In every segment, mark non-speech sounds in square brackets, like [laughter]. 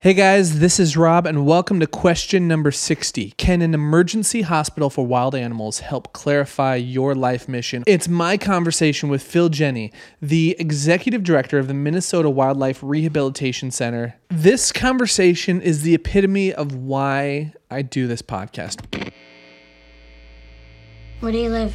Hey guys, this is Rob, and welcome to question number 60. Can an emergency hospital for wild animals help clarify your life mission? It's my conversation with Phil Jenny, the executive director of the Minnesota Wildlife Rehabilitation Center. This conversation is the epitome of why I do this podcast. Where do you live?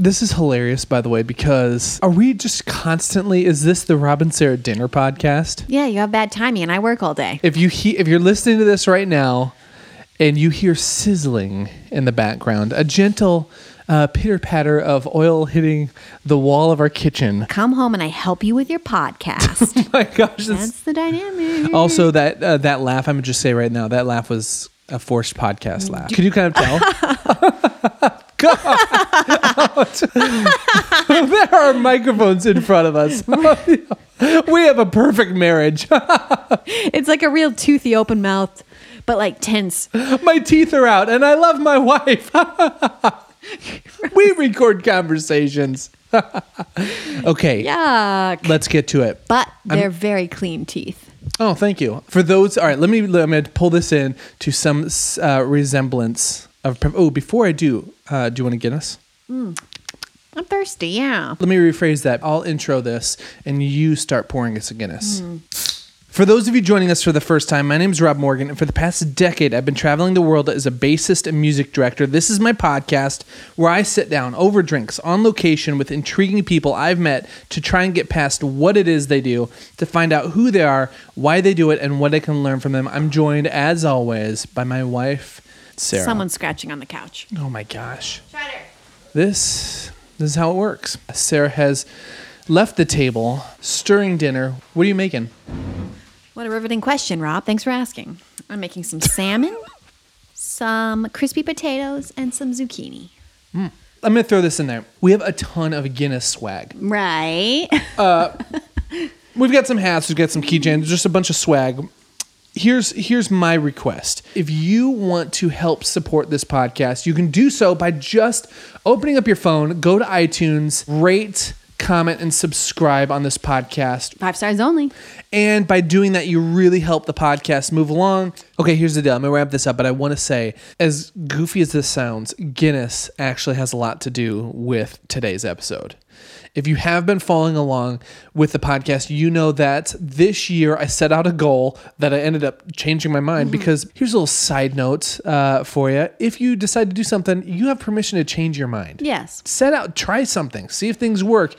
This is hilarious, by the way, because are we just constantly, is this the Robin Sarah Dinner podcast? Yeah, you have bad timing, and I work all day. If you he- if you're listening to this right now and you hear sizzling in the background, a gentle uh, pitter patter of oil hitting the wall of our kitchen. Come home and I help you with your podcast. [laughs] oh My gosh, that's, That's the dynamic. also that uh, that laugh. I'm gonna just say right now that laugh was a forced podcast laugh. Could you kind of tell? [laughs] [laughs] God, [laughs] there are microphones in front of us. [laughs] we have a perfect marriage. [laughs] It's like a real toothy open mouth, but like tense. my teeth are out and I love my wife. we record conversations. okay, Yuck. let's get to it. But they're very clean teeth. Oh, thank you. For those, all right, let me, let me pull this in to some uh, resemblance of. Oh, before I do, uh, do you want to get us? I'm thirsty, yeah. Let me rephrase that. I'll intro this and you start pouring us a Guinness. For those of you joining us for the first time, my name is Rob Morgan, and for the past decade, I've been traveling the world as a bassist and music director. This is my podcast where I sit down over drinks on location with intriguing people I've met to try and get past what it is they do, to find out who they are, why they do it, and what I can learn from them. I'm joined, as always, by my wife, Sarah. Someone's scratching on the couch. Oh my gosh. This, this is how it works. Sarah has left the table, stirring dinner. What are you making? What a riveting question, Rob. Thanks for asking. I'm making some salmon, some crispy potatoes, and some zucchini. Hmm. I'm going to throw this in there. We have a ton of Guinness swag. Right. Uh, we've got some hats, we've got some keychains, just a bunch of swag. Here's here's my request. If you want to help support this podcast, you can do so by just opening up your phone, go to iTunes, rate, comment and subscribe on this podcast. Five stars only. And by doing that, you really help the podcast move along. Okay, here's the deal. I'm gonna wrap this up, but I want to say, as goofy as this sounds, Guinness actually has a lot to do with today's episode. If you have been following along with the podcast, you know that this year I set out a goal that I ended up changing my mind because here's a little side note uh, for you. If you decide to do something, you have permission to change your mind Yes. set out try something see if things work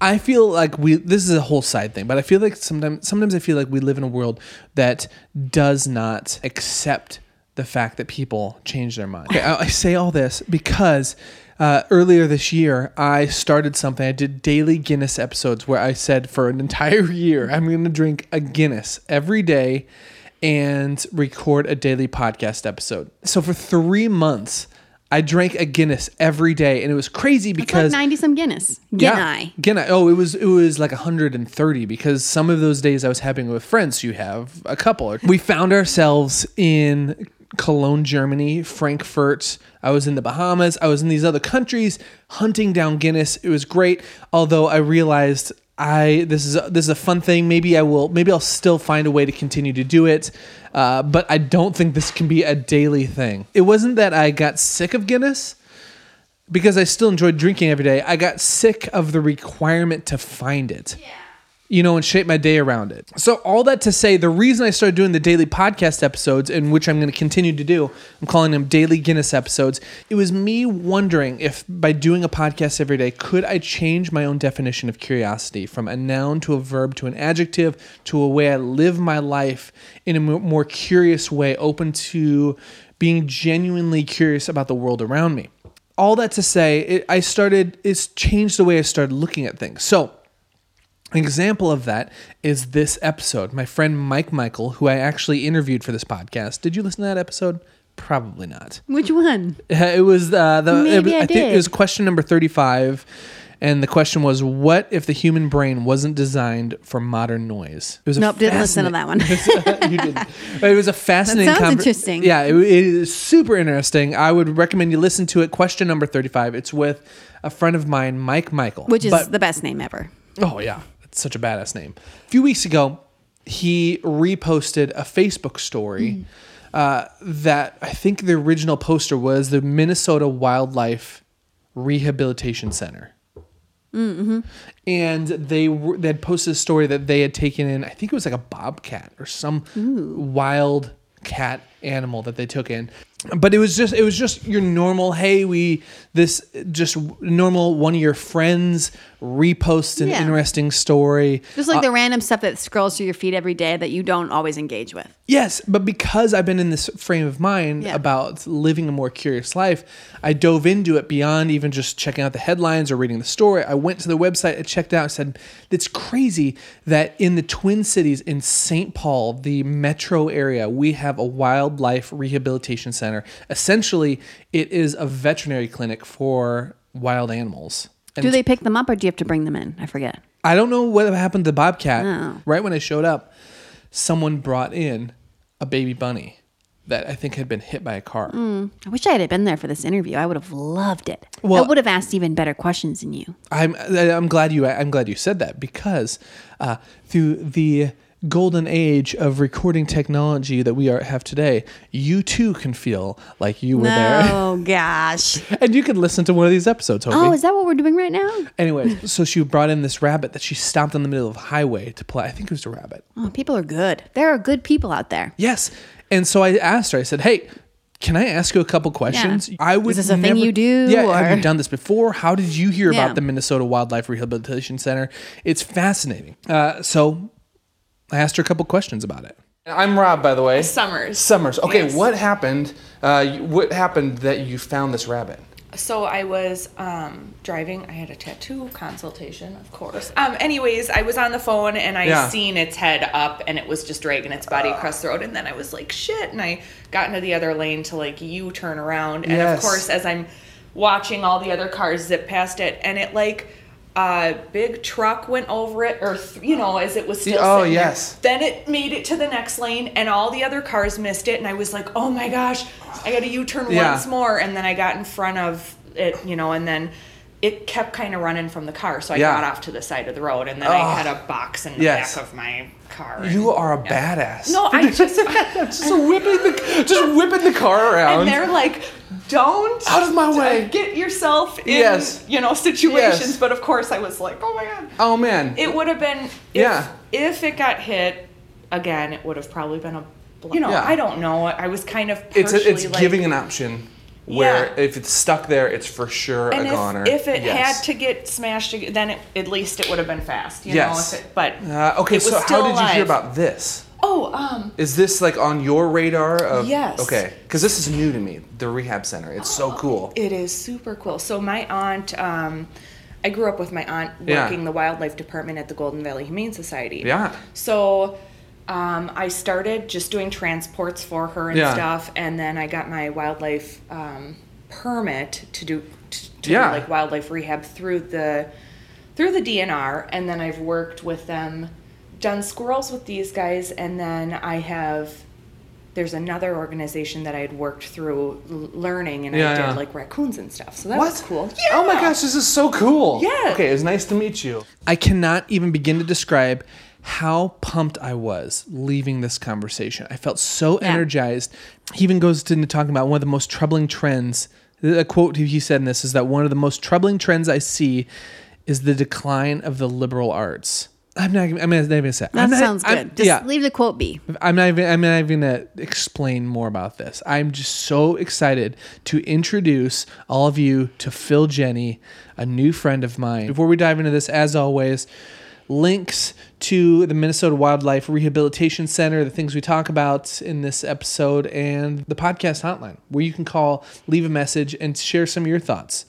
i feel like we this is a whole side thing but i feel like sometimes sometimes i feel like we live in a world that does not accept the fact that people change their mind okay, I, I say all this because uh, earlier this year i started something i did daily guinness episodes where i said for an entire [laughs] year i'm going to drink a guinness every day and record a daily podcast episode so for three months I drank a Guinness every day, and it was crazy It's like because 90 some Guinness. yeah, Guinea. Guinness. Oh, it was it was like 130 because some of those days I was having with friends. You have a couple. We found ourselves in Cologne, Germany, Frankfurt. I was in the Bahamas. I was in these other countries hunting down Guinness. It was great. Although I realized I this is a, this is a fun thing. Maybe I will. Maybe I'll still find a way to continue to do it. Uh, but I don't think this can be a daily thing. It wasn't that I got sick of Guinness because I still enjoyed drinking every day. I got sick of the requirement to find it. You know, and shape my day around it. So, all that to say, the reason I started doing the daily podcast episodes, in which I'm going to continue to do, I'm calling them daily Guinness episodes, it was me wondering if by doing a podcast every day, could I change my own definition of curiosity from a noun to a verb to an adjective to a way I live my life in a more curious way, open to being genuinely curious about the world around me. All that to say, it, I started, it's changed the way I started looking at things. So, an example of that is this episode. My friend Mike Michael, who I actually interviewed for this podcast. Did you listen to that episode? Probably not. Which one? [laughs] It was uh, the Maybe it, I think it was question number 35 and the question was what if the human brain wasn't designed for modern noise? It was Nope, didn't listen to that one. [laughs] you didn't. It was a fascinating. sounds conver- interesting. Yeah, it, it is super interesting. I would recommend you listen to it. Question number thirty-five. It's with a friend of mine, Mike Michael. Which is But- the best name ever. Oh yeah, such a badass name. A few weeks ago, he reposted a Facebook story mm. uh, that I think the original poster was the Minnesota Wildlife Rehabilitation Center. Mm, mm-hmm. And they were, they had posted a story that they had taken in. I think it was like a bobcat or some wild cat animal that they took in. But it was just it was just your normal. Hey, we this just normal one of your friends repost an Yeah. interesting story. Just like the uh, random stuff that scrolls through your feed every day that you don't always engage with. Yes, but because I've been in this frame of mind Yeah. about living a more curious life, I dove into it beyond even just checking out the headlines or reading the story. I went to the website, I checked out, and said, It's crazy that in the Twin Cities, in St. Paul, the metro area, we have a wildlife rehabilitation center. Essentially, it is a veterinary clinic for wild animals. And Do they pick them up or do you have to bring them in? I forget. I don't know what happened to bobcat. Oh. Right when I showed up, someone brought in a baby bunny that I think had been hit by a car. I wish I had been there for this interview. I would have loved it. Well- I would have asked even better questions than you. I'm I'm glad you I'm glad you said that because uh, through the golden age of recording technology that we are have today, you too can feel like you were there, Oh [laughs] gosh. and you can listen to one of these episodes. Hopefully. Oh, is that what we're doing right now? Anyway, [laughs] so she brought in this rabbit that she stopped in the middle of a highway to play. I think it was a rabbit. Oh, people are good. There are good people out there. Yes. And so I asked her, I said, hey, can I ask you a couple questions? I would Is this a thing you do, Yeah, have or- you done this before? How did you hear Yeah. about the Minnesota Wildlife Rehabilitation Center? It's fascinating. Uh, so I asked her a couple questions about it. I'm Rob, by the way. Summers. Summers. Okay, Yes. what happened? Uh, what happened that you found this rabbit? So I was um, driving. I had a tattoo consultation, of course. Um, anyways, I was on the phone and I Yeah. seen its head up and it was just dragging its body across the road. And then I was like, shit. And I got into the other lane to like U turn around. And Yes. of course, as I'm watching all the other cars zip past it, and it like a big truck went over it, or th- you know, as it was still. Oh, sitting there. yes. Then it made it to the next lane, and all the other cars missed it, and I was like, "Oh my gosh, I got to U-turn Yeah. once more." And then I got in front of it, you know, and then it kept kind of running from the car, so I Yeah. got off to the side of the road, and then I had a box in the Yes. back of my car. You are a badass. no, I [laughs] just just whipping the just whipping the car around. and they're like, "Don't Out of my way." get yourself in Yes. you know situations." Yes. But of course, I was like, "Oh my god." oh man. It would have been if, Yeah. if it got hit again, it would have probably been a you know Yeah. I don't know. I was kind of it's a, it's like, giving an option where Yeah. if it's stuck there, it's for sure and a goner. if, if it Yes. had to get smashed, then it, at least it would have been fast. You Yes. know, if it, but Uh, okay, so how did you hear about this? Oh, um, Is this like on your radar? Of, Yes. Okay, because this is new to me. The rehab center. It's so cool. It is super cool. So my aunt, um, I grew up with my aunt Yeah. working the wildlife department at the Golden Valley Humane Society. Yeah. So um, I started just doing transports for her and Yeah. stuff, and then I got my wildlife um, permit to do to, to Yeah. do like wildlife rehab through the through the DNR, and then I've worked with them, done squirrels with these guys, and then I have. There's another organization that I had worked through l- learning, and Yeah, I did yeah. like raccoons and stuff. So that What? was cool. Yeah. Oh my gosh, this is so cool. Yeah. Okay, it was nice to meet you. I cannot even begin to describe how pumped I was leaving this conversation. I felt so Yeah. energized. He even goes into talking about one of the most troubling trends. A quote he said in this is that one of the most troubling trends I see is the decline of the liberal arts. I'm not. I'm not even gonna say. That I'm not- sounds I'm- good. Just yeah. leave the quote be. I'm not even. I'm not even gonna explain more about this. I'm just so excited to introduce all of you to Phil Jenny, a new friend of mine. Before we dive into this, as always, links to the Minnesota Wildlife Rehabilitation Center, the things we talk about in this episode, and the podcast hotline, where you can call, leave a message, and share some of your thoughts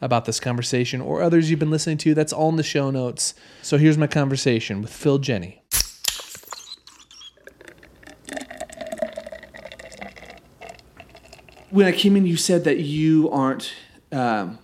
about this conversation or others you've been listening to. That's all in the show notes. So here's my conversation with Phil Jenny. when I came in, you said that you aren't. Um,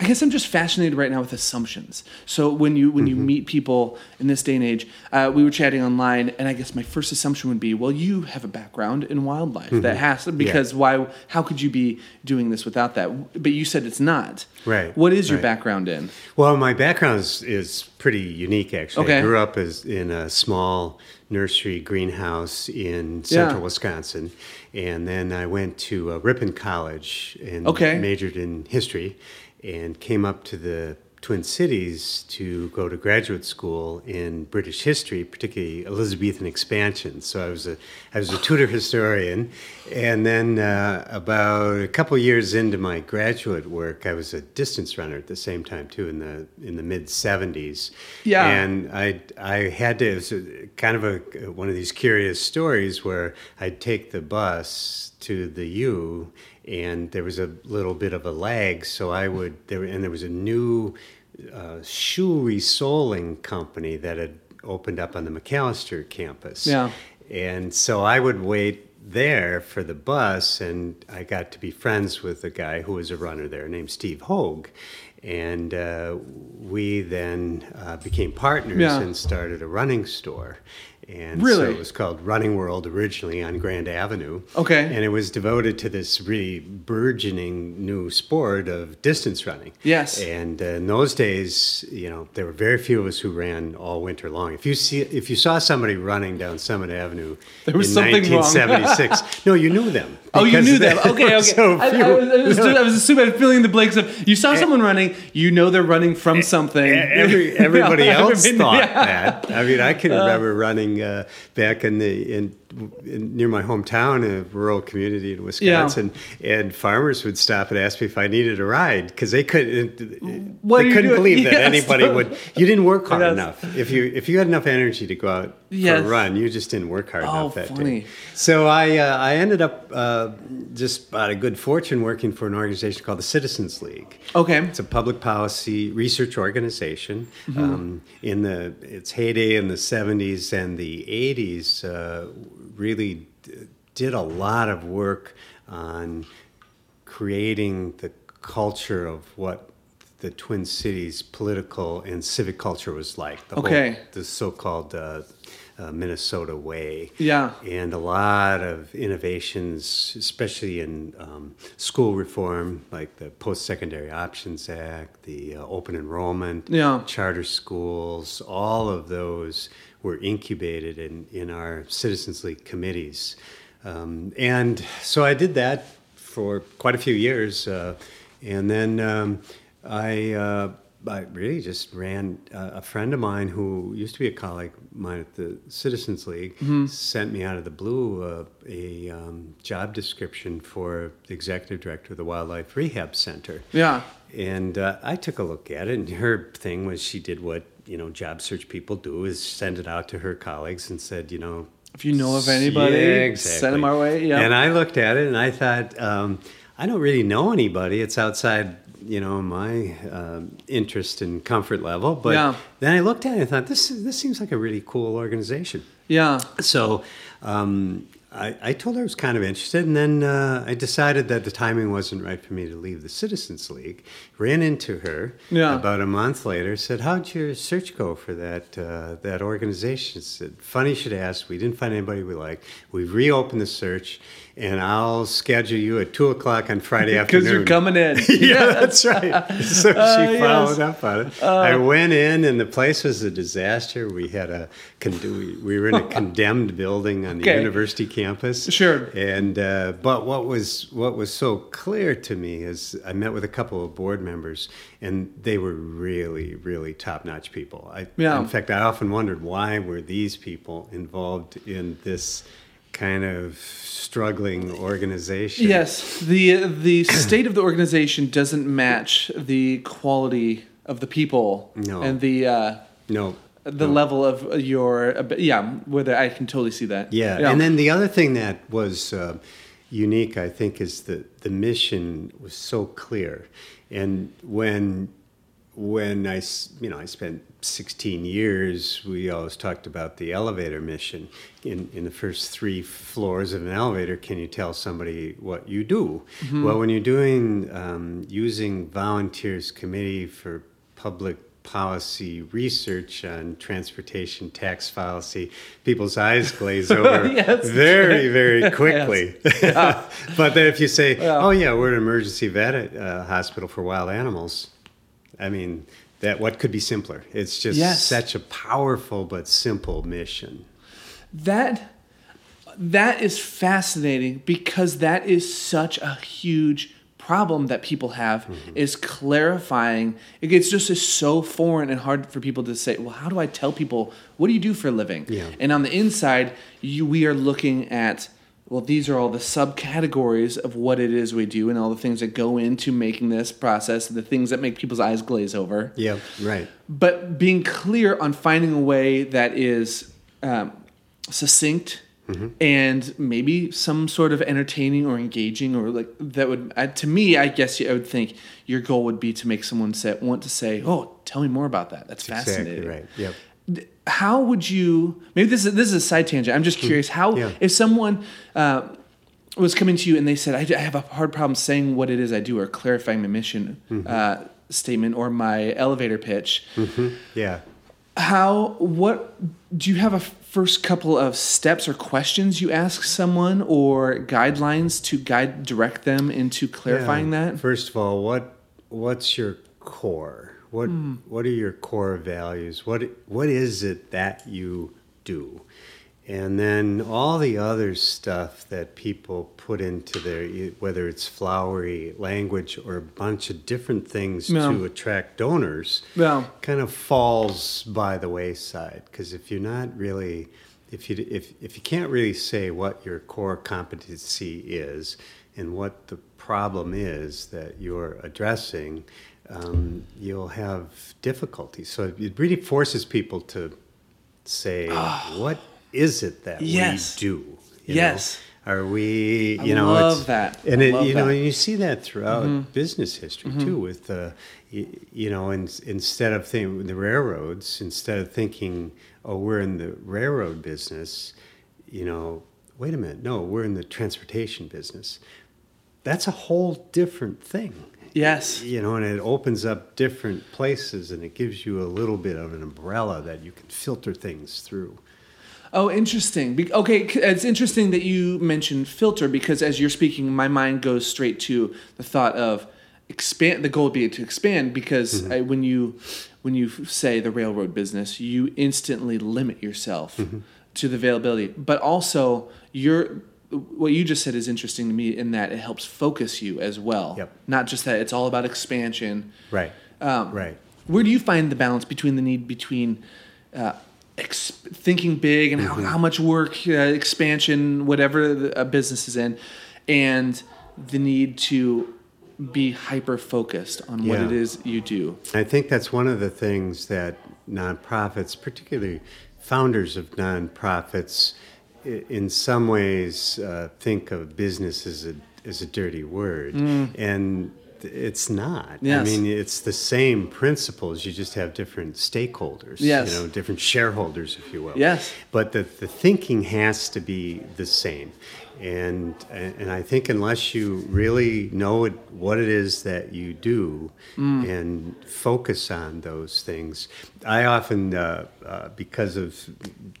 I guess I'm just fascinated right now with assumptions. So when you when you meet people in this day and age, uh, we were chatting online, and I guess my first assumption would be, well, you have a background in wildlife. That has to because why? How could you be doing this without that? But you said it's not. Right, What is your right. background in? Well, my background is, is pretty unique, actually. Okay. I grew up as in a small nursery greenhouse in central Yeah. Wisconsin, and then I went to uh, Ripon College and Okay. majored in history, and came up to the Twin Cities to go to graduate school in British history, particularly Elizabethan expansion. So I was a I was a Tudor historian, and then uh, about a couple years into my graduate work, I was a distance runner at the same time too in the in the mid '70s. Yeah. and I I had to it was kind of a one of these curious stories where I'd take the bus to the U and there was a little bit of a lag so I would there and there was a new uh, shoe resoling company that had opened up on the Macalester campus Yeah. and so I would wait there for the bus, and I got to be friends with a guy who was a runner there named Steve Hoag. And uh, we then uh, became partners Yeah. and started a running store. And so it was called Running World originally on Grand Avenue. Okay. And it was devoted to this really burgeoning new sport of distance running. Yes. And uh, in those days, you know, there were very few of us who ran all winter long. If you see, if you saw somebody running down Summit Avenue There was in something wrong. [laughs] 1976, no, you knew them. Oh, you knew them. Okay, okay. so I, I, was, I, was, I was assuming, filling the blanks of you saw eh. someone running, you know they're running from eh, something. E- Every, [laughs] everybody [laughs] else thought yeah. that. I mean, I can uh, remember running uh, back in the in, in near my hometown, a rural community in Wisconsin, and farmers would stop and ask me if I needed a ride because they couldn't. What they couldn't believe that anybody would. You didn't work hard Yes. enough. If you if you had enough energy to go out Yes. for a run, you just didn't work hard Oh, enough that funny. day. So I uh, I ended up uh, just by a good fortune working for an organization called the Citizens League. Okay. It's a public policy research organization. Mm-hmm. Um, in the its heyday in the 70s and the 80s, uh, really d- did a lot of work on creating the culture of what the Twin Cities political and civic culture was like. The Okay. Whole, the so-called uh, uh, Minnesota way. Yeah. And a lot of innovations, especially in um, school reform, like the Post-Secondary Options Act, the uh, open enrollment, Yeah. charter schools, all of those were incubated in, in our Citizens League committees. Um, and so I did that for quite a few years. Uh, and then um, I, uh, I really just ran uh, a friend of mine who used to be a colleague of mine at the Citizens League sent me out of the blue a um, job description for the executive director of the Wildlife Rehab Center. Yeah. And uh, I took a look at it, and her thing was she did what you know job search people do is send it out to her colleagues and said, you know, If you know of anybody, Yeah, exactly. send them our way. Yeah. And I looked at it and I thought, um, I don't really know anybody. It's outside, you know, my um, interest and comfort level. But Yeah. then I looked at it and thought, this is, this seems like a really cool organization. yeah. So um, I, I told her I was kind of interested, and then uh, I decided that the timing wasn't right for me to leave the Citizens League. Ran into her Yeah. about a month later. Said, "How'd your search go for that uh, that organization?" Said, "Funny you should ask. We didn't find anybody we like. We've reopened the search, and I'll schedule you at two o'clock on Friday [laughs] afternoon." Because you're coming in. [laughs] [laughs] yeah, that's right. So she Uh, yes. followed up on it. I went in, and the place was a disaster. We had a we, we were in a condemned building on the Okay. university campus. Sure. And uh, but what was what was so clear to me is I met with a couple of board members, and they were really really top notch people. I, Yeah. In fact, I often wondered why were these people involved in this kind of struggling organization. Yes, the the state of the organization doesn't match the quality of the people No. and the uh, No. the level of your yeah whether i can totally see that Yeah. and then the other thing that was uh, unique, I think, is that the mission was so clear. And when when I you know I spent 16 years, we always talked about the elevator mission. In in the first three floors of an elevator, can you tell somebody what you do? Well, when you're doing um, using volunteers committee for public policy research on transportation tax policy, people's eyes glaze [laughs] over Yes. very, very quickly. [laughs] but then if you say, "Oh yeah, we're an emergency vet uh, hospital for wild animals," I mean, that what could be simpler? It's just Yes. such a powerful but simple mission. that that is fascinating because that is such a huge problem that people have Mm-hmm. is clarifying it gets just is so foreign and hard for people to say well how do i tell people what do you do for a living Yeah. and on the inside you we are looking at well these are all the subcategories of what it is we do and all the things that go into making this process the things that make people's eyes glaze over Yeah, right. but being clear on finding a way that is um, succinct and maybe some sort of entertaining or engaging or like that would uh, to me i guess i would think your goal would be to make someone say want to say oh tell me more about that that's fascinating Exactly right. Yep. How would you maybe this is this is a side tangent i'm just curious how Yeah. if someone uh, was coming to you and they said I, I have a hard problem saying what it is i do or clarifying my mission uh, statement or my elevator pitch Yeah. how what do you have a first couple of steps or questions you ask someone or guidelines to guide direct them into clarifying Yeah. that First of all, what what's your core? What Hmm. what are your core values? What what is it that you do? And then all the other stuff that people put into their whether it's flowery language or a bunch of different things Yeah. to attract donors Yeah. kind of falls by the wayside because if you're not really if you if if you can't really say what your core competency is and what the problem is that you're addressing, um, you'll have difficulty. So it really forces people to say, what is it that. Yes. we do? You Yes. know? Are we, I you know, love it's- that. and I it, love you know, that. and you see that throughout Mm-hmm. business history too. With uh, you, you know, in, instead of thinking the railroads, instead of thinking, oh, we're in the railroad business, you know, wait a minute, no, we're in the transportation business. That's a whole different thing. Yes You know, and it opens up different places, and it gives you a little bit of an umbrella that you can filter things through. Oh, interesting. Be- okay, it's interesting that you mentioned filter because as you're speaking, my mind goes straight to the thought of expand. The goal would be to expand because mm-hmm. I, when you when you say the railroad business, you instantly limit yourself mm-hmm. to the availability. But also, you're what you just said is interesting to me in that it helps focus you as well. Yep. Not just that it's all about expansion. Right. Um, right. Where do you find the balance between the need between uh, ex- thinking big and how, Mm-hmm. how much work, uh, expansion, whatever the, a business is in, and the need to be hyper focused on what it is you do? I think that's one of the things that nonprofits, particularly founders of nonprofits, in some ways uh, think of business as a as a dirty word, and it's not. Mm. Yes. I mean, it's the same principles. You just have different stakeholders. Yes. You know, different shareholders, if you will. Yes. But the the thinking has to be the same. And, and I think unless you really know it, what it is that you do and focus on those things, I often, uh, uh, because of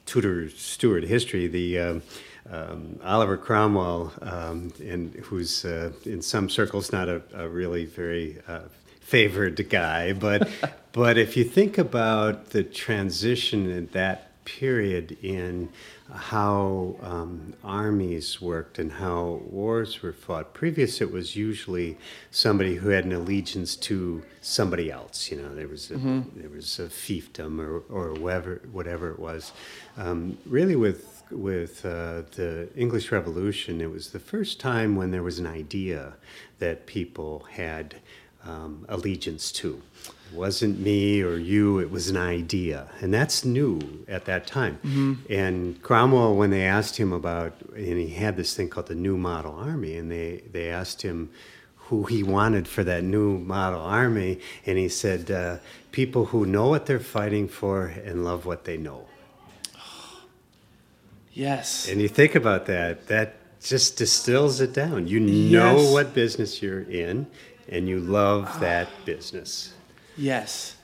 Tudor Stuart history, the um, um, Oliver Cromwell, um, and who's uh, in some circles not a, a really very uh, favored guy, but [laughs] but if you think about the transition in that period in how um, armies worked and how wars were fought. Previous, it was usually somebody who had an allegiance to somebody else. You know, there was a, there was a fiefdom or or whatever whatever it was. Um, really, with with uh, the English Revolution, it was the first time when there was an idea that people had um, allegiance to. It wasn't me or you, it was an idea. And that's new at that time. And Cromwell, when they asked him about, and he had this thing called the New Model Army, and they, they asked him who he wanted for that new model army, and he said, uh, people who know what they're fighting for and love what they know. [sighs] Yes. And you think about that, that just distills it down. You know Yes. what business you're in, and you love that business. Yes.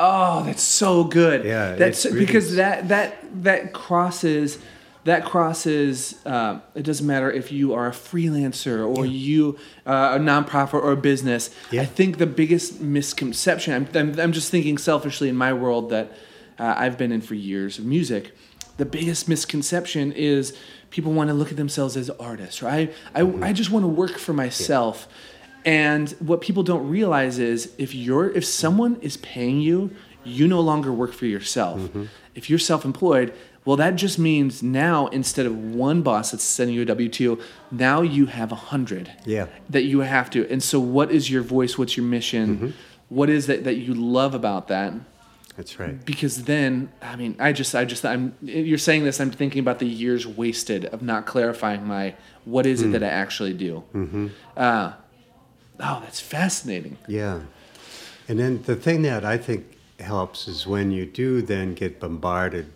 Oh, that's so good. Yeah, that's really because that that that crosses that crosses. Um, it doesn't matter if you are a freelancer or you uh, a nonprofit or a business. Yeah. I think the biggest misconception. I'm, I'm, I'm just thinking selfishly in my world that uh, I've been in for years of music. The biggest misconception is people want to look at themselves as artists. Right? I Mm-hmm. I just want to work for myself. And what people don't realize is if you're if someone is paying you, you no longer work for yourself. Mm-hmm. If you're self-employed, well that just means now instead of one boss that's sending you a W2, now you have a hundred. Yeah. That you have to. And so what is your voice? What's your mission? Mm-hmm. What is that that you love about that? That's right. Because then, I mean, I just, I just, I'm. You're saying this. I'm thinking about the years wasted of not clarifying my what is it that I actually do. Mm-hmm. Uh, oh, that's fascinating. Yeah. And then the thing that I think helps is when you do then get bombarded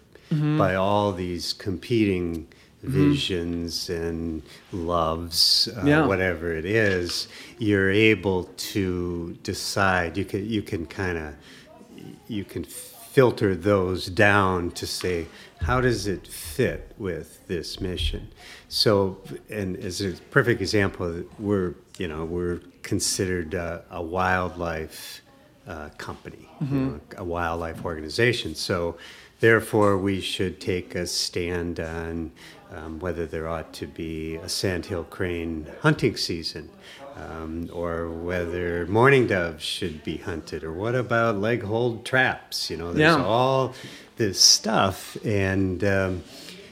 by all these competing visions and loves, uh, Yeah. whatever it is, you're able to decide. You can you can kind of you can filter those down to say how does it fit with this mission? So and as a perfect example we're you know we're considered uh, a wildlife uh, company you know, a wildlife organization. So therefore we should take a stand on um, whether there ought to be a sandhill crane hunting season um, or whether mourning doves should be hunted, or what about leg hold traps? You know, there's Yeah. all this stuff, and um,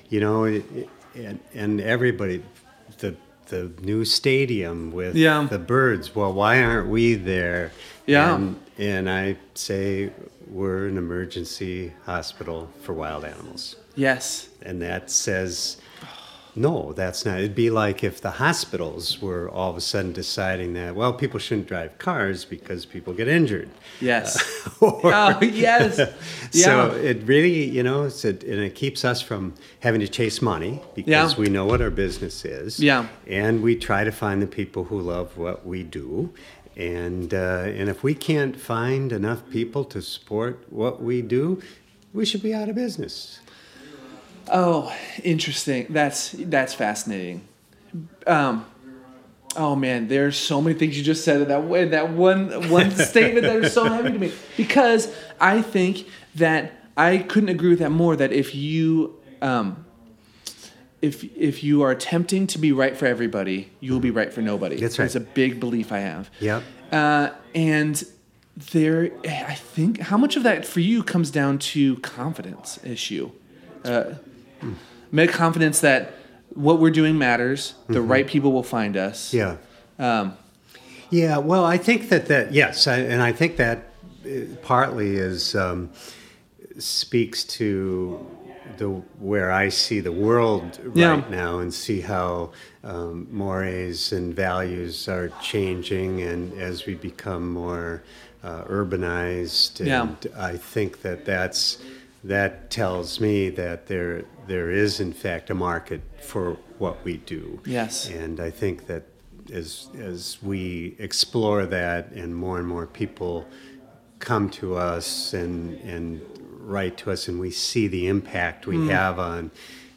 you know, it, it- and, and everybody, the the new stadium with Yeah. the birds. Well, why aren't we there? Yeah. and, and I say we're an emergency hospital for wild animals Yes. and that says no that's not it'd be like if the hospitals were all of a sudden deciding that well people shouldn't drive cars because people get injured Yes. [laughs] Or- oh, yes. [laughs] so Yeah. it really you know it's a, and it keeps us from having to chase money because Yeah. we know what our business is Yeah. and we try to find the people who love what we do and uh, and if we can't find enough people to support what we do we should be out of business Oh, interesting. That's that's fascinating. Um, oh man, there's so many things you just said in that way. That one one [laughs] statement that is so heavy to me because I think that I couldn't agree with that more. That if you um, if if you are attempting to be right for everybody, you will be right for nobody. That's right. It's a big belief I have. Yep. Uh, and there, I think, how much of that for you comes down to confidence issue? Uh, make confidence that what we're doing matters. The right people will find us. Yeah. Um, Yeah, well, I think that that yes, I, and I think that uh, partly is um, speaks to the where I see the world Yeah. right now and see how um, mores and values are changing, and as we become more uh, urbanized, and Yeah. I think that that's that tells me that there there is in fact a market for what we do. Yes. And I think that as as we explore that and more and more people come to us and and write to us and we see the impact we mm. have on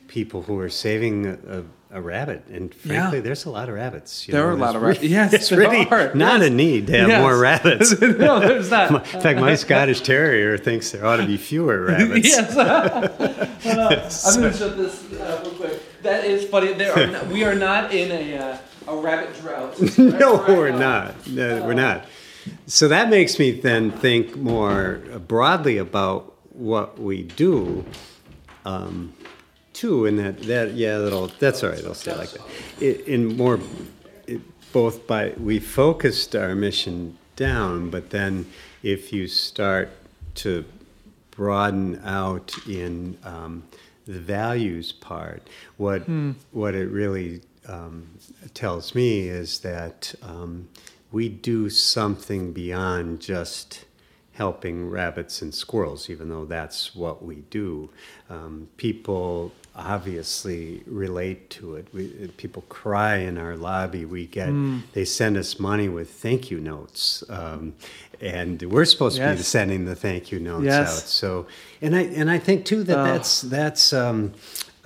people who are saving a, a, a rabbit and frankly Yeah. there's a lot of rabbits. you There know, are a lot of rabbits. Yes, it's really are. not Yes. a need to have Yes. more rabbits. [laughs] no, there's not. [laughs] In fact, my Scottish Terrier thinks there ought to be fewer [laughs] rabbits. yes. I'm going to shut this uh, real quick. That is funny. There are not, we are not in a uh, a rabbit drought. no, Right we're now. not. No, we're not. So that makes me then think more broadly about what we do, um, too. And that that yeah, that'll that's all right. I'll say like that. I- In more, it, both by we focused our mission down. But then if you start to broaden out in um, the values part, what what it really um, tells me is that um, we do something beyond just helping rabbits and squirrels, even though that's what we do. Um, people obviously relate to it. We, people cry in our lobby. We get they send us money with thank you notes, um, and we're supposed to be sending the thank you notes Yes. out. So, and I and I think too that Oh. that's that's um,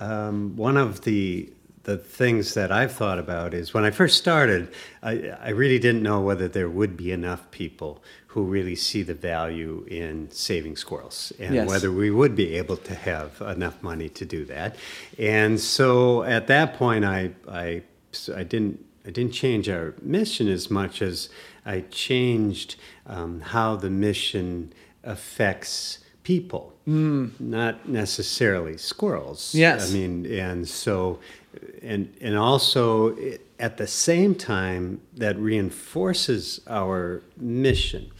um, one of the the things that I've thought about is when I first started, I, I really didn't know whether there would be enough people who really see the value in saving squirrels and Yes. whether we would be able to have enough money to do that. And so at that point, I, I, I didn't I didn't change our mission as much as I changed um, how the mission affects people, not necessarily squirrels. Yes. I mean, and so, and and also it- at the same time that reinforces our mission.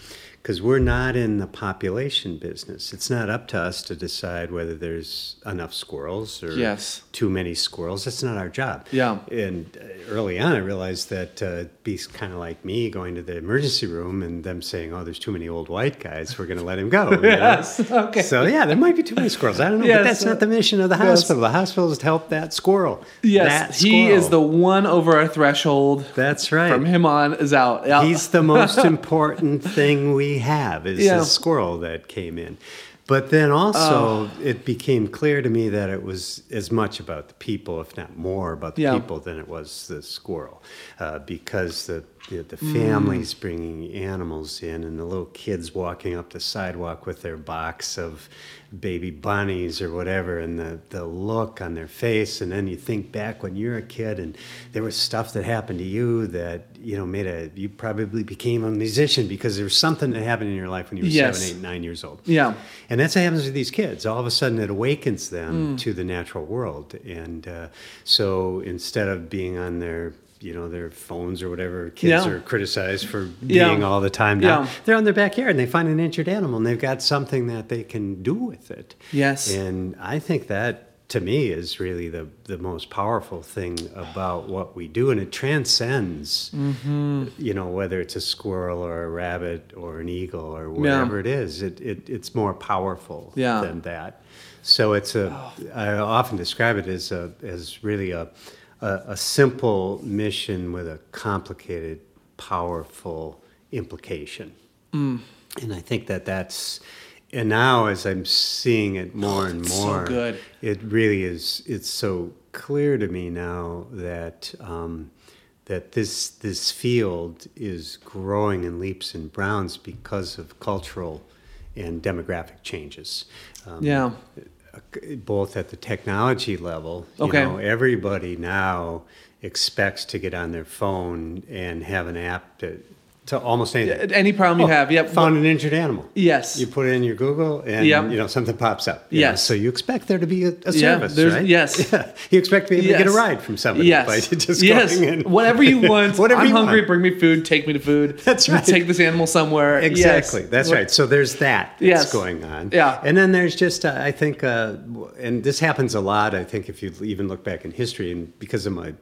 Because we're not in the population business. It's not up to us to decide whether there's enough squirrels or Yes. too many squirrels. That's not our job. Yeah. And uh, early on, I realized that uh, kind of like me going to the emergency room and them saying, "Oh, there's too many old white guys. We're going to let him go." you know? Yes. [laughs] Okay. So yeah, there might be too many squirrels. I don't know, Yes, but that's uh, not the mission of the yes. hospital. The hospital is to help that squirrel. Yes, That he is the one over our threshold. That's right. From him on is out. Yeah. He's the most [laughs] important thing we have is Yeah. the squirrel that came in. But then also, it became clear to me that it was as much about the people, if not more about the Yeah. people, than it was the squirrel, uh, because the the, the families bringing animals in and the little kids walking up the sidewalk with their box of baby bunnies or whatever, and the the look on their face, and then you think back when you're a kid and there was stuff that happened to you that you know made a you probably became a musician because there was something that happened in your life when you were Yes. seven, eight, nine years old. Yeah. And that's what happens with these kids. All of a sudden, it awakens them Mm. to the natural world. And uh, so instead of being on their you know their phones or whatever kids Yeah. are criticized for Yeah. being all the time now Yeah. they're on their backyard and they find an injured animal and they've got something that they can do with it Yes. and i think that to me is really the, the most powerful thing about what we do and it transcends Mm-hmm. you know whether it's a squirrel or a rabbit or an eagle or whatever it is it, it it's more powerful Yeah. than that so it's a I often describe it as a as really a, a a simple mission with a complicated powerful implication Mm. and I think that that's and now as I'm seeing it more and that's so more, good. it really is. It's so clear to me now that um, that this this field is growing in leaps and bounds because of cultural and demographic changes. Um, Yeah. Both at the technology level. You Okay. know, everybody now expects to get on their phone and have an app to, to almost anything. Any problem you Oh, have. Yep. Found an injured animal. Yes. You put it in your Google, and Yep. you know something pops up. you know. Yes. So you expect there to be a, a service, there's- right? yes. [laughs] Yeah. You expect to be able to get a ride from somebody Yes. by [laughs] just yes. going in. [laughs] Whatever you want. Whatever I'm hungry. want. Bring me food. Take me to food. That's right. Take this animal somewhere. Yes. Exactly. That's right. So there's that that's Yes. going on. Yeah. And then there's just, uh, I think, uh, and this happens a lot, I think, if you even look back in history, and because of my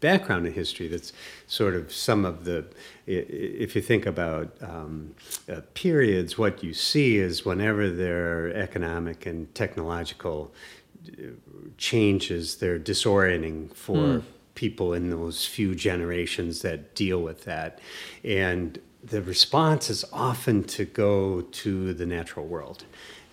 background in history, that's sort of some of the, if you think about um, uh, periods, what you see is whenever there are economic and technological uh, changes, they're disorienting for people in those few generations that deal with that. And the response is often to go to the natural world.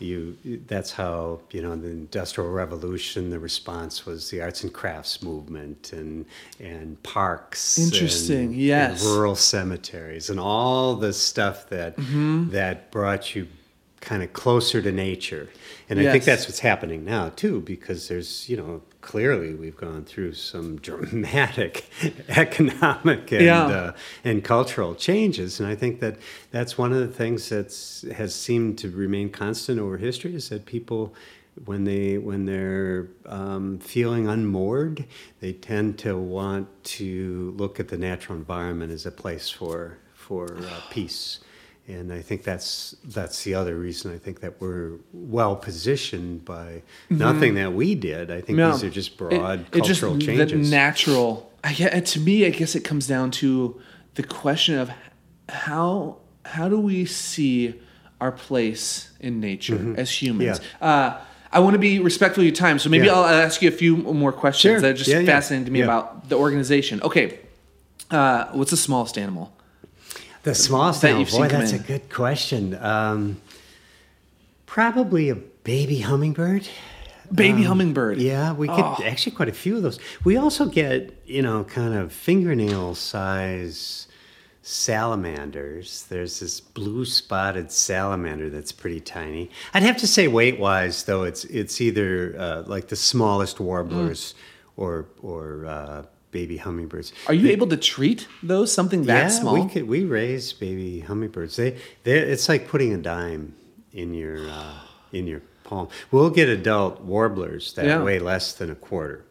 You, that's how you know the industrial revolution. The response was the arts and crafts movement and and parks. Interesting, and- yes. and rural cemeteries and all the stuff that Mm-hmm. that brought you kind of closer to nature. And I think that's what's happening now too, because there's you know clearly we've gone through some [laughs] dramatic economic and Yeah. uh, and cultural changes, and I think that that's one of the things that's has seemed to remain constant over history is that people. When they when they're um, feeling unmoored, they tend to want to look at the natural environment as a place for for uh, peace. And I think that's that's the other reason I think that we're well positioned by nothing that we did. I think Yeah. these are just broad It- it just- cultural the natural. I to me, I guess it comes down to the question of how how do we see our place in nature as humans. Uh, I want to be respectful of your time, so maybe Mm-hmm. Yeah. I'll ask you a few more questions Sure. that are just Yeah, yeah. fascinating to me Yeah. about the organization. Okay, uh, what's the smallest animal? The smallest that animal, you've seen boy, that's in. a good question. Um, probably a baby hummingbird. Baby hummingbird. Yeah, we get Oh. actually quite a few of those. We also get, you know, kind of fingernail size salamanders. There's this blue spotted salamander that's pretty tiny. I'd have to say weight wise though, it's it's either uh, like the smallest warblers or or uh, baby hummingbirds. Are you able to treat those something that yeah, small? we could we raise baby hummingbirds. They they it's like putting a dime in your uh, in your palm. We'll get adult warblers that Yeah. weigh less than a quarter,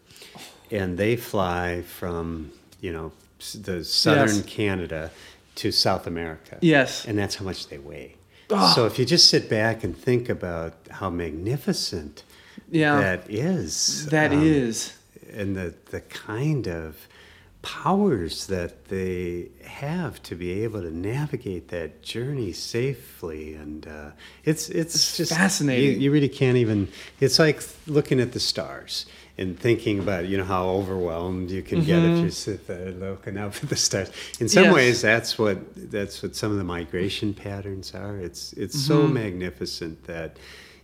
and they fly from you know the southern Yes. Canada to South America. Yes. and that's how much they weigh. So if you just sit back and think about how magnificent Yeah. that is, That um, is. And the the kind of powers that they have to be able to navigate that journey safely and uh, it's it's just fascinating. you, you really can't even it's like looking at the stars and thinking about you know how overwhelmed you can get if you sit there looking up at the stars in some Mm-hmm. Yes. ways that's what that's what some of the migration patterns are it's it's so Mm-hmm. magnificent that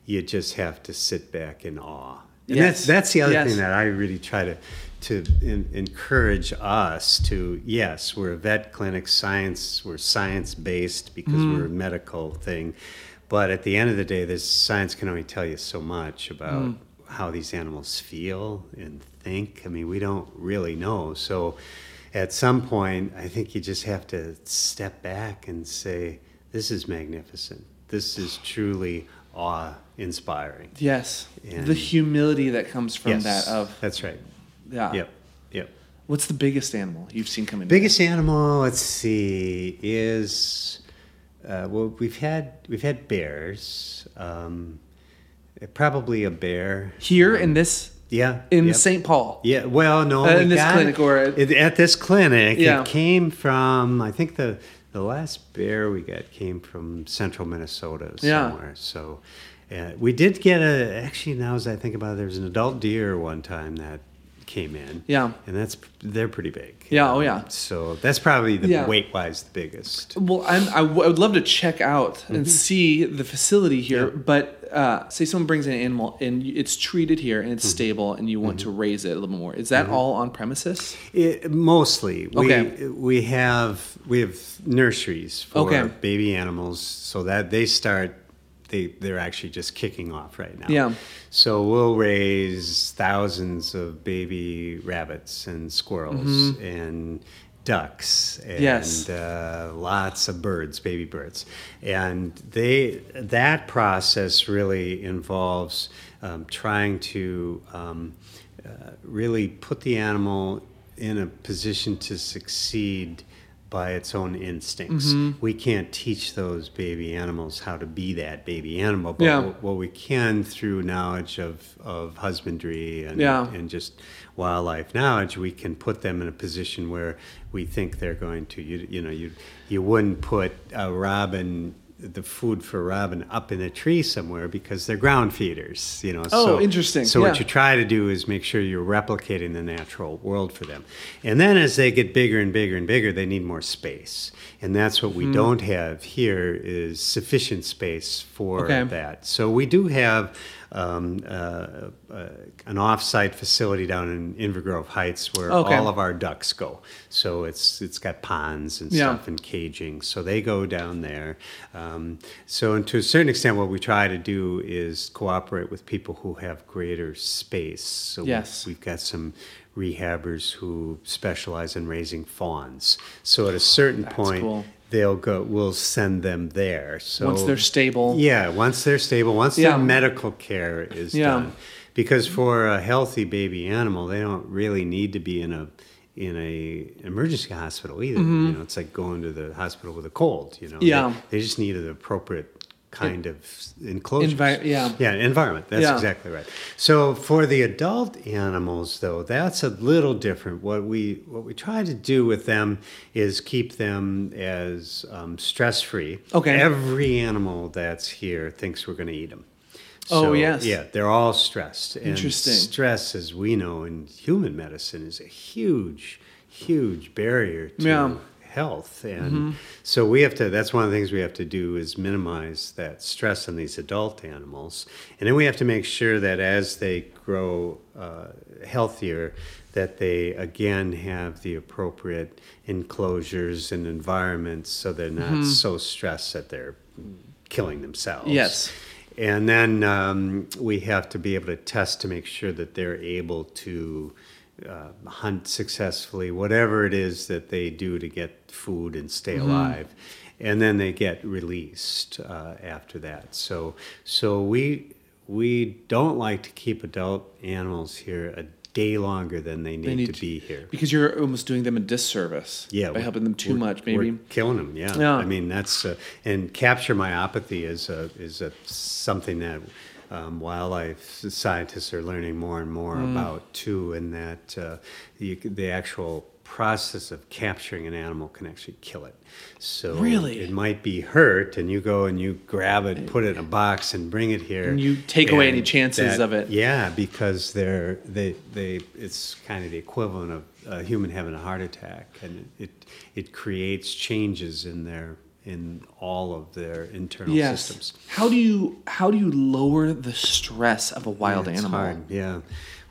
you just have to sit back in awe and Yes. that's that's the other Yes. thing that I really try to to in, encourage us to yes, we're a vet clinic science, we're science based because Mm-hmm. we're a medical thing, but at the end of the day, this science can only tell you so much about Mm. how these animals feel and think. I mean, we don't really know. So, at some point, I think you just have to step back and say, "This is magnificent. This is truly awe-inspiring." yes. And- the humility that comes from Yes, that of that's right. yeah. Yep. Yep. What's the biggest animal you've seen come in? Biggest animal, let's see, is uh, well, we've had we've had bears. Um, probably a bear here in this Yeah. in yep. St. Paul. Yeah. Well, no. Uh, we in this clinic or- it- at this clinic, Yeah. it came from. I think the the last bear we got came from central Minnesota Yeah. somewhere. So. Uh, we did get a actually now as I think about it, there was an adult deer one time that came in. Yeah. and that's they're pretty big. Yeah, oh, yeah. So that's probably the Yeah. weight wise the biggest. Well, I'm, I, w- I would love to check out and see the facility here, Mm-hmm. Yeah. but uh, say someone brings an animal and it's treated here and it's Mm-hmm. stable and you want to raise it a little more. Is that all on premises? It, mostly, Okay. we we have we have nurseries for Okay. baby animals, so that they start they they're actually just kicking off right now. Yeah. So we'll raise thousands of baby rabbits and squirrels and ducks and. Yes. uh, lots of birds, baby birds, and they that process really involves um, trying to um, uh, really put the animal in a position to succeed by its own instincts. Mm-hmm. We can't teach those baby animals how to be that baby animal, but Yeah. what, what we can through knowledge of, of husbandry and, Yeah. and just wildlife knowledge, we can put them in a position where we think they're going to. You, you know, you you wouldn't put a robin the food for robin up in a tree somewhere because they're ground feeders. You know. Oh, so, interesting. So what you try to do is make sure you're replicating the natural world for them. And then as they get bigger and bigger and bigger, they need more space. And that's what we Hmm. don't have here is sufficient space for Okay. that. So we do have um, uh, uh, an off-site facility down in Inver Grove Heights where Okay. all of our ducks go. So it's it's got ponds and Yeah. stuff and caging. So they go down there. Um, so and to a certain extent, what we try to do is cooperate with people who have greater space. So Yes. we've got some rehabbers who specialize in raising fawns. So at a certain point, cool. They'll go. We'll send them there. So Once they're stable. yeah, once they're stable, once Yeah. their medical care is Yeah. done. Because for a healthy baby animal, they don't really need to be in a in a emergency hospital either. You know, it's like going to the hospital with a cold. You know, Mm-hmm. Yeah. they, they just need an appropriate kind of enclosure. Envi- yeah. yeah, environment. That's Yeah. exactly right. So for the adult animals, though, that's a little different. What we what we try to do with them is keep them as um, stress free. Okay. Every animal that's here thinks we're going to eat them. Oh, yes. Yeah, they're all stressed. And Interesting. Stress, as we know in human medicine, is a huge, huge barrier to Yeah. Health. And Mm-hmm. so we have to, that's one of the things we have to do is minimize that stress on these adult animals. And then we have to make sure that as they grow uh, healthier, that they again have the appropriate enclosures and environments so they're not Mm-hmm. so stressed that they're killing themselves. Yes. And then um, we have to be able to test to make sure that they're able to uh, hunt successfully, whatever it is that they do to get food and stay Mm-hmm. alive. And then they get released uh, after that. So, so we we don't like to keep adult animals here a day longer than they need, need to to- be here. because you're almost doing them a disservice. Yeah, by helping them too much, maybe. killing them. Yeah. Yeah. I mean that's uh, and capture myopathy is a is a something that um, wildlife scientists are learning more and more Mm. about too, and that uh, you, the actual process of capturing an animal can actually kill it. So Really? it might be hurt, and you go and you grab it, put it in a box, and bring it here, And you take away any and chances of it. Yeah, because they're they they it's kind of the equivalent of a human having a heart attack, and it it creates changes in their in all of their internal Yes. systems. How do you how do you lower the stress of a wild Yeah, it's animal? hard, Yeah,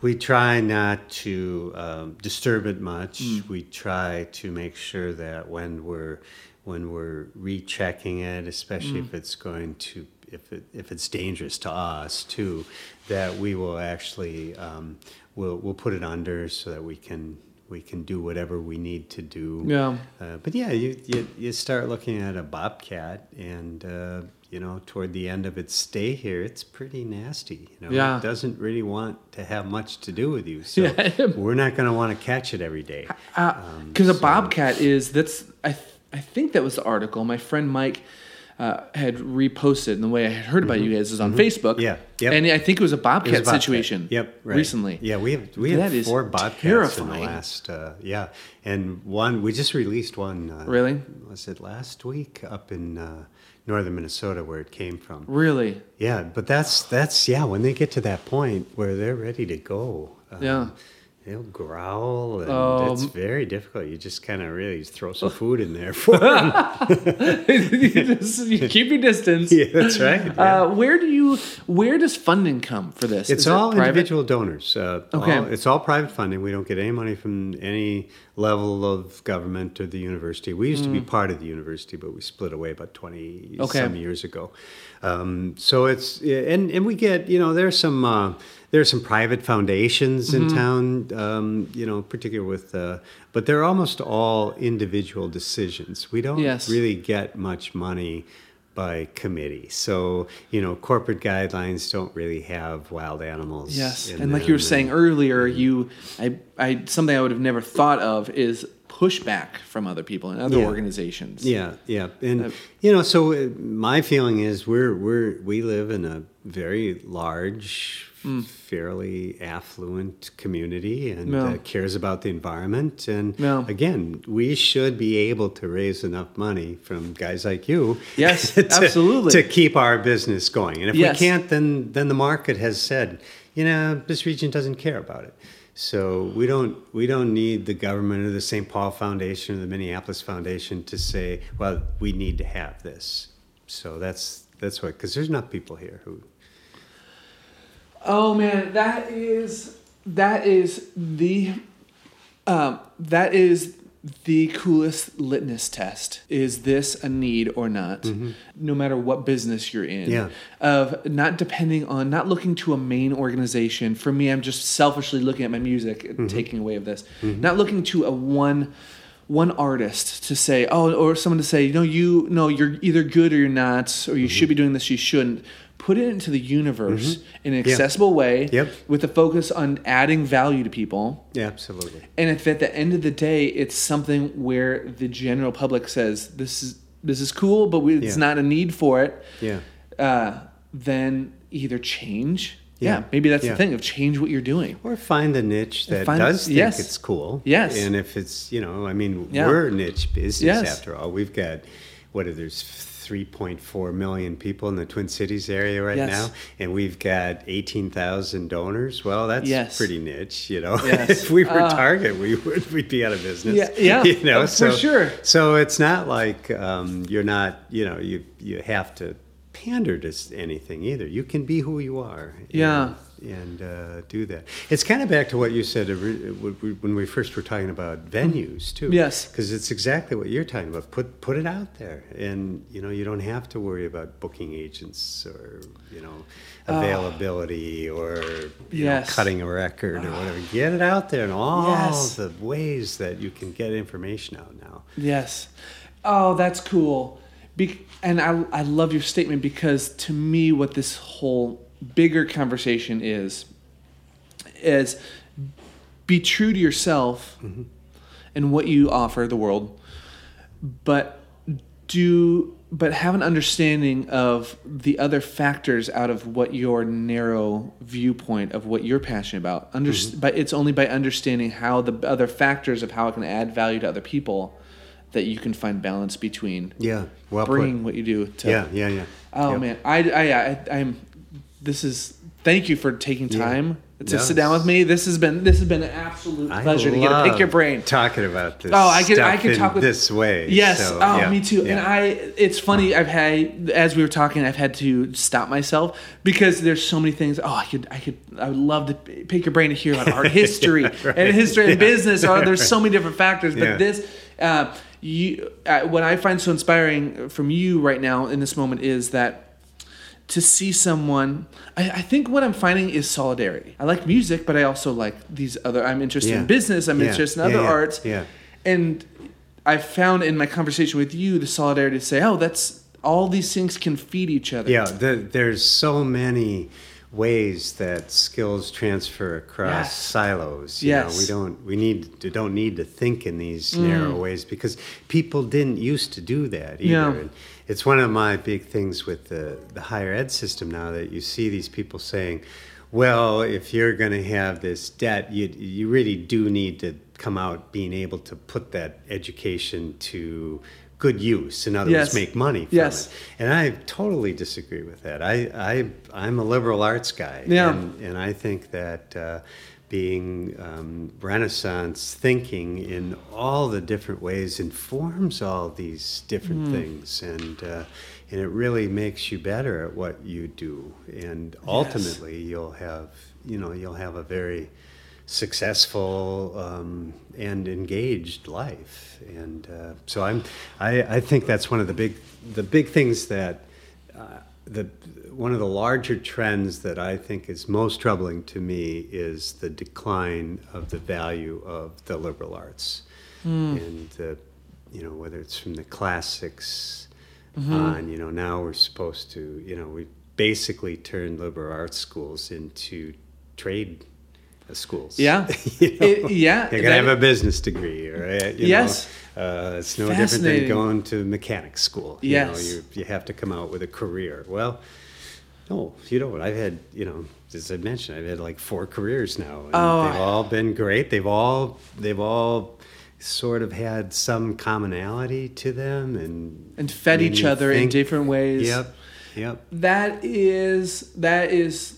we try not to um, disturb it much. Mm. We try to make sure that when we're when we're rechecking it, especially Mm. if it's going to if it if it's dangerous to us too, that we will actually um, we'll we'll put it under so that we can we can do whatever we need to do. Yeah. Uh, but yeah, you, you you start looking at a bobcat, and uh, you know, toward the end of its stay here, it's pretty nasty. You know, Yeah. it doesn't really want to have much to do with you. So [laughs] Yeah. [laughs] we're not going to want to catch it every day. because Um, a bobcat is that's I th- I think that was the article my friend Mike uh, had reposted and the way I had heard about you guys is on Facebook. Mm-hmm. Yeah, yep. and I think it was a bobcat, was a bobcat. situation. Yep, right. recently. Yeah, we have we have That is four bobcats in the last. Uh, yeah, and one we just released one. Uh, Really? Was it last week up in uh, northern Minnesota where it came from? Really? Yeah, but that's that's yeah. When they get to that point where they're ready to go, um, Yeah. They'll growl, and Um, it's very difficult. You just kind of really throw some food in there for them. [laughs] you, just, you [laughs] keep your distance. yeah, that's right. yeah. Uh, where do you? Where does funding come for this? It's Is all private? individual donors. Uh, Okay. all- it's all private funding. We don't get any money from any level of government or the university. We used to be part of the university, but we split away about 20 Mm. Okay. some years ago. Um, so it's, and, and we get, you know, there's some, uh, there's some private foundations Mm-hmm. in town, um, you know, particularly with, uh, but they're almost all individual decisions. We don't Yes. really get much money by committee. So, you know, corporate guidelines don't really have wild animals. Yes, and like you were saying earlier, you, I, I, something I would have never thought of is pushback from other people and other Yeah. organizations. Yeah, yeah, and Uh, you know, so uh, my feeling is we're we're we live in a very large, Hmm. fairly affluent community, and Yeah. uh, cares about the environment. And Yeah. again, we should be able to raise enough money from guys like you. Yes, [laughs] to, absolutely. to keep our business going. And if Yes. we can't, then then the market has said, you know, this region doesn't care about it. So we don't we don't need the government or the St. Paul Foundation or the Minneapolis Foundation to say, well, we need to have this. So that's that's what because there's not people here who Oh man, that is that is the um, that is the coolest litmus test. Is this a need or not? No matter what business you're in. Mm-hmm. Yeah. Of not depending on not looking to a main organization. For me, I'm just selfishly looking at my music Mm-hmm. and taking away of this. Not looking to a one one artist to say, oh, or someone to say, you know, you no, you're either good or you're not, or you should be doing this, you shouldn't. Put it into the universe in an accessible way Mm-hmm. Yep. with a focus on adding value to people. Yeah, absolutely. And if at the end of the day it's something where the general public says this is this is cool, but we, it's Yeah. not a need for it, Yeah. uh, then either change. Yeah, Yeah. maybe that's Yeah. the thing of change what you're doing. Or find a niche that does think yes. it's cool. Yes. And if it's, you know, I mean, Yeah. we're a niche business Yes. after all. We've got, what, are there's 3.4 million people in the Twin Cities area right Yes. now, and we've got 18,000 donors. Well, that's Yes. pretty niche, you know. Yes. [laughs] if we were Uh, Target, we would we'd be out of business. Yeah, yeah, [laughs] you know, for so, sure. So it's not like um, you're not, you know, you you have to pander to anything either. You can be who you are. Yeah. And, uh, do that. It's kind of back to what you said when we- first were talking about venues too. Yes. Because it's exactly what you're talking about. Put put it out there, and you know you don't have to worry about booking agents or you know availability or you know. Yes. cutting a record or whatever. Get it out there in all Yes. the ways that you can get information out now. Yes. Oh, that's cool. Be- and I, I love your statement because to me, what this whole bigger conversation is, is be true to yourself mm-hmm. and what you offer the world, but do but have an understanding of the other factors out of what your narrow viewpoint of what you're passionate about. Under, mm-hmm. But it's only by understanding how the other factors of how it can add value to other people that you can find balance between Yeah, well put. bringing what you do to. Yeah, yeah, yeah. Oh man, I, I, I, I'm. This is. Thank you for taking Yeah. time to No, sit down with me. This has been this has been an absolute pleasure to get to pick your brain. Talking about this. Oh, I could I could talk with this way. Yes. so, oh, yeah, me too. yeah. And I, it's funny. I've had as we were talking, I've had to stop myself because there's so many things. Oh, I could, I could, I would love to pick your brain to hear about art [laughs] history [laughs] and history and business. Or there's so [laughs] many different factors, but Yeah. this. Uh, you, uh, what I find so inspiring from you right now in this moment is that to see someone I, I think what i'm finding is solidarity i like music but i also like these other i'm interested Yeah. in business i'm Yeah. interested in Yeah, other arts Yeah. and i found in my conversation with you the solidarity to say oh that's all these things can feed each other Yeah, the, there's so many ways that skills transfer across Yes. silos. You Yes. know, we don't we need to don't need to think in these mm. narrow ways because people didn't used to do that either. Yeah. And it's one of my big things with the, the higher ed system now that you see these people saying, well, if you're going to have this debt, you you really do need to come out being able to put that education to good use. In other Yes. words, make money from Yes. it. And I totally disagree with that. I, I I'm a liberal arts guy. Yeah. And, and I think that uh, being um, Renaissance thinking in all the different ways informs all these different Hmm. things, and uh, and it really makes you better at what you do. And ultimately, you'll have you know you'll have a very successful um, and engaged life. And uh, so I'm I, I think that's one of the big the big things that uh, the one of the larger trends that I think is most troubling to me is the decline of the value of the liberal arts, and the, you know whether it's from the classics on. You know now we're supposed to you know we basically turned liberal arts schools into trade uh, schools. Yeah. [laughs] You know? It- yeah, You're gonna have a business degree, right? You Yes. Know? Uh, it's no different than going to mechanic school. You Yes. know, you, you have to come out with a career. Well, no, you don't. I've had, you know, as I mentioned, I've had like four careers now. And Oh. they've all been great. They've all they've all sort of had some commonality to them and and fed each other in different ways Yep. Yep. that is that is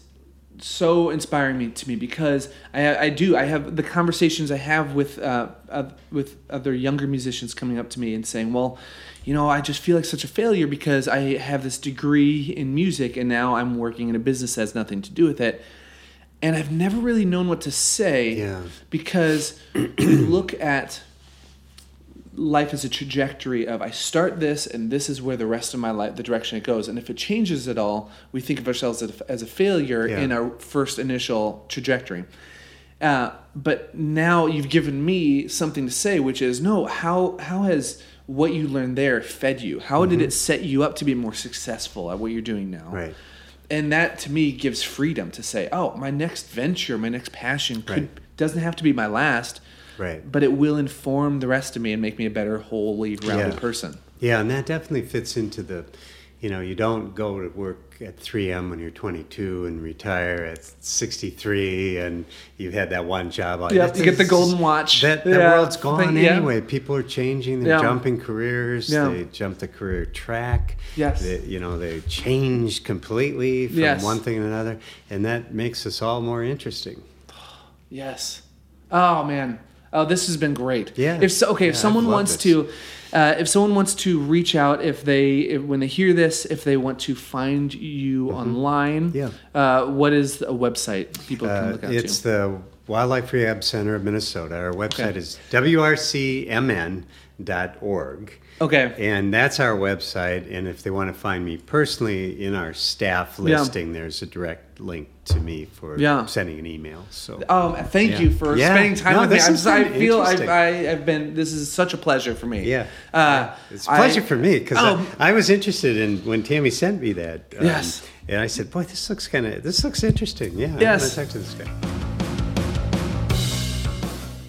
so inspiring me to me because I, I do I have the conversations I have with uh, uh, with other younger musicians coming up to me and saying, well, you know, I just feel like such a failure because I have this degree in music and now I'm working in a business that has nothing to do with it. And I've never really known what to say Yeah. because [clears throat] we look at life as a trajectory of I start this and this is where the rest of my life the direction it goes and if it changes at all we think of ourselves as a, as a failure Yeah. in our first initial trajectory uh, but now you've given me something to say which is no how how has what you learned there fed you how did it mm-hmm. set you up to be more successful at what you're doing now Right. and that to me gives freedom to say, oh, my next venture, my next passion could Right. doesn't have to be my last, Right. but it will inform the rest of me and make me a better, wholly rounded Yeah. person. Yeah, and that definitely fits into the, you know, you don't go to work at 3M when you're 22 and retire at 63 and you've had that one job. all- Yep, you have to get the golden watch. That, that Yeah, world's gone yeah. anyway. People are changing. They're Yeah. jumping careers. They jump the career track. Yes. They, you know, they change completely from Yes. one thing to another. And that makes us all more interesting. Yes. Oh man. Oh, this has been great. Yeah. If so, okay, if someone wants to, uh, if someone wants to reach out, if they if, when they hear this, if they want to find you online, Mm-hmm. Yeah. Uh, what is a website people can Uh, look out it's to? the Wildlife Rehab Center of Minnesota. Our website Okay. is wrcmn.org. Okay. And that's our website. And if they want to find me personally in our staff Yeah. listing, there's a direct link to me for Yeah. sending an email. So Um, thank Yeah. you for Yeah. spending time No, with me. this I'm has so- I feel I've. I, I've been. This is such a pleasure for me. yeah, Uh, it's a pleasure I- for me because Oh. I, I was interested in when Tammy sent me that. um, Yes. And I said, "Boy, this looks kind of this looks interesting." Yeah. Yes. gonna talk to this guy.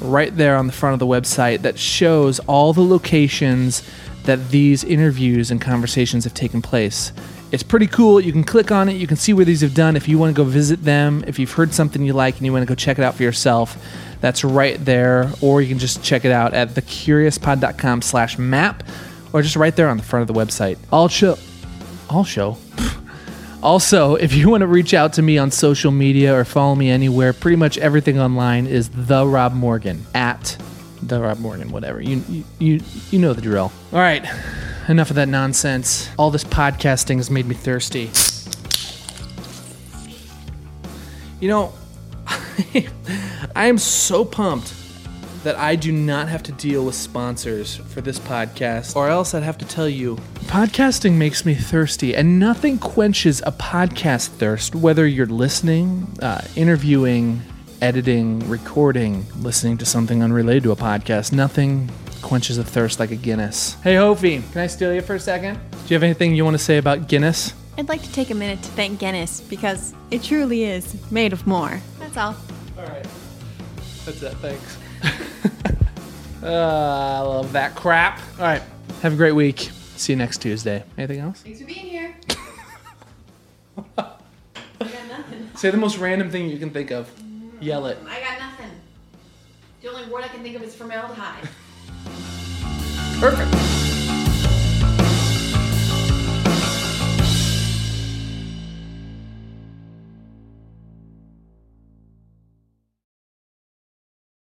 right there on the front of the website that shows all the locations that these interviews and conversations have taken place. It's pretty cool. You can click on it, you can see where these have done. If you want to go visit them, if you've heard something you like and you want to go check it out for yourself, that's right there. Or you can just check it out at thecuriouspod.com slash map or just right there on the front of the website. I'll show. I'll show. [laughs] Also, if you want to reach out to me on social media or follow me anywhere, pretty much everything online is the Rob Morgan at the Rob Morgan, whatever. You you you, know the drill. All right, enough of that nonsense. All this podcasting has made me thirsty. You know, [laughs] I am so pumped that I do not have to deal with sponsors for this podcast, or else I'd have to tell you podcasting makes me thirsty, and nothing quenches a podcast thirst, whether you're listening, uh, interviewing, editing, recording, listening to something unrelated to a podcast. Nothing quenches a thirst like a Guinness. Hey, Hofi, can I steal you for a second? Do you have anything you want to say about Guinness? I'd like to take a minute to thank Guinness because it truly is made of more. That's all. All right. That's it. Thanks. Uh, [laughs] I love that crap. All right. Have a great week. See you next Tuesday. Anything else? Thanks for being here. [laughs] Say the most random thing you can think of. Yell it. I got nothing. The only word I can think of is formaldehyde. Perfect.